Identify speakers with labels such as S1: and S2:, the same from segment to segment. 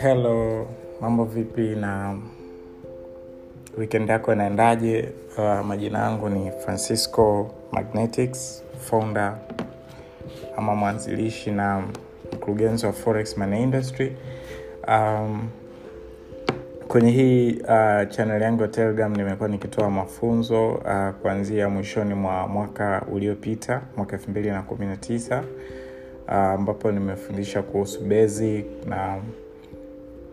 S1: hello mambo vipi na weekend yako inaendaje? Uh, majina yangu ni francisco magnetics founder ama mwanzilishi na mkurugenzi wa forex money industry. Um, kwenye hii uh, channel yangu ya telegram nimekuwa nikitoa mafunzo uh, kuanzia mwishoni mwa mwaka uliopita mwaka elfu mbili na kumi na tisa ambapo uh, nimefundisha kuhusu basic na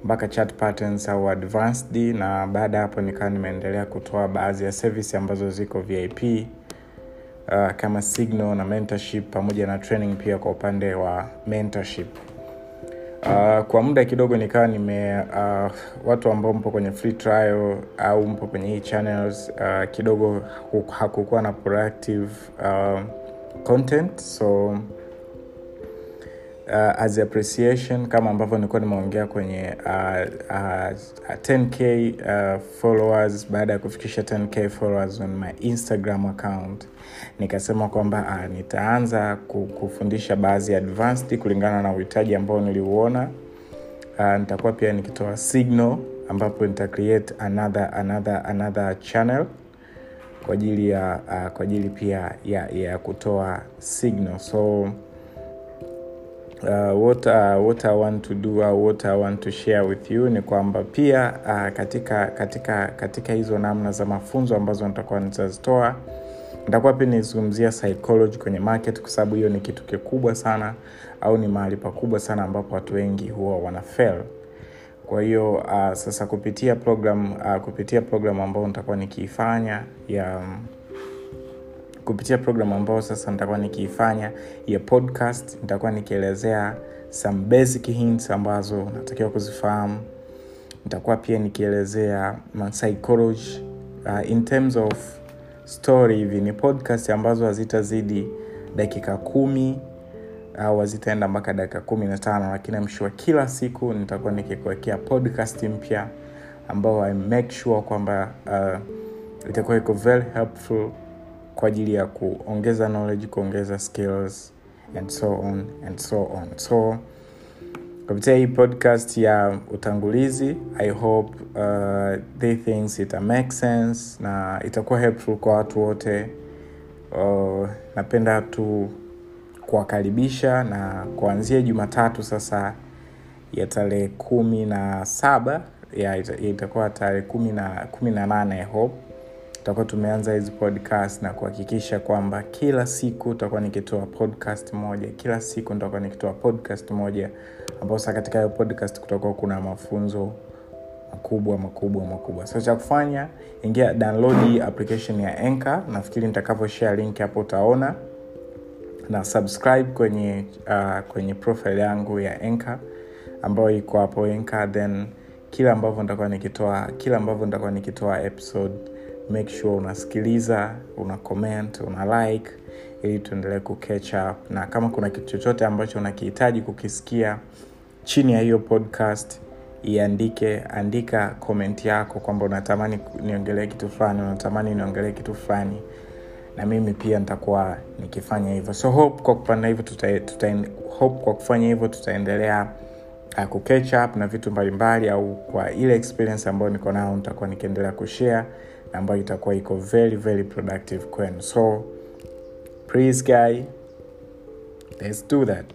S1: mpaka chat patterns au advanced na baada ya hapo nikawa nimeendelea kutoa baadhi ya service ambazo ziko vip uh, kama signal na mentorship pamoja na training pia kwa upande wa mentorship uh, kwa muda kidogo nikawa nime uh, watu ambao mpo kwenye free trial au mpo kwenye hii channels uh, kidogo hakukuwa na proactive uh, content so uh, as appreciation kama ambavyo nilikuwa nimeongea kwenye uh, uh, 10k uh, followers baada ya kufikisha 10k followers on my instagram account nikasema kwamba uh, nitaanza kufundisha baadhi ya advanced kulingana na uhitaji ambao niliuona. Uh, nitakuwa pia nikitoa signal ambapo nita create another another another channel kwa ajili ya uh, kwa ajili pia ya, ya kutoa signal. So uh, what, uh, what i want to do uh, what i want to share with you ni kwamba pia uh, katika katika katika hizo namna za mafunzo ambazo nitakuwa nitazitoa nitakuwa pia nizungumzia psychology kwenye market kwa sababu hiyo ni kitu kikubwa sana au ni mahali pakubwa sana ambapo watu wengi huwa wana fail. Kwa hiyo uh, sasa kupitia program uh, kupitia program ambayo nitakuwa nikiifanya ya um, kupitia program ambayo sasa nitakuwa nikiifanya ya podcast nitakuwa nikielezea some basic hints ambazo natakiwa kuzifahamu. Nitakuwa pia nikielezea psychology uh, in terms of story hivi. Ni podcast ambazo hazitazidi dakika kumi au hazitaenda mpaka dakika kumi na tano lakini mshua kila siku nitakuwa nikikuwekea podcast mpya ambao I make sure kwamba uh, itakuwa iko very helpful kwa ajili ya kuongeza knowledge kuongeza skills and so on and so on. So kupitia hii podcast ya utangulizi i hope uh, they things ita make sense na itakuwa helpful kwa watu wote. Uh, napenda tu kuwakaribisha na kuanzia jumatatu sasa ya tarehe kumi na saba itakuwa tarehe kumi na kumi na nane hope tutakuwa tumeanza hizi podcast na kuhakikisha kwamba kila siku tutakuwa nikitoa podcast moja kila siku nitakuwa nikitoa podcast moja ambao sa katika hiyo podcast kutakuwa kuna mafunzo makubwa makubwa makubwa. So cha kufanya ingia download application ya enka nafikiri nitakavyoshare link hapo utaona. Na subscribe kwenye uh, kwenye profile yangu ya enka ambayo iko hapo enka then kila ambavyo nitakuwa nikitoa kila ambavyo nitakuwa nikitoa episode make sure unasikiliza una comment una like ili tuendelee kucatch up. Na kama kuna kitu chochote ambacho unakihitaji kukisikia chini ya hiyo podcast iandike andika comment yako kwamba unatamani niongelee kitu fulani unatamani niongelee kitu fulani. Na mimi pia nitakuwa nikifanya hivyo. So hope kwa kupanda hivyo tuta, tuta, hope kwa kufanya hivyo tutaendelea uh, up na vitu mbalimbali au kwa ile experience ambayo niko nao nitakuwa nikiendelea kushare na ambayo itakuwa iko very very productive kwenu. So please guy let's do that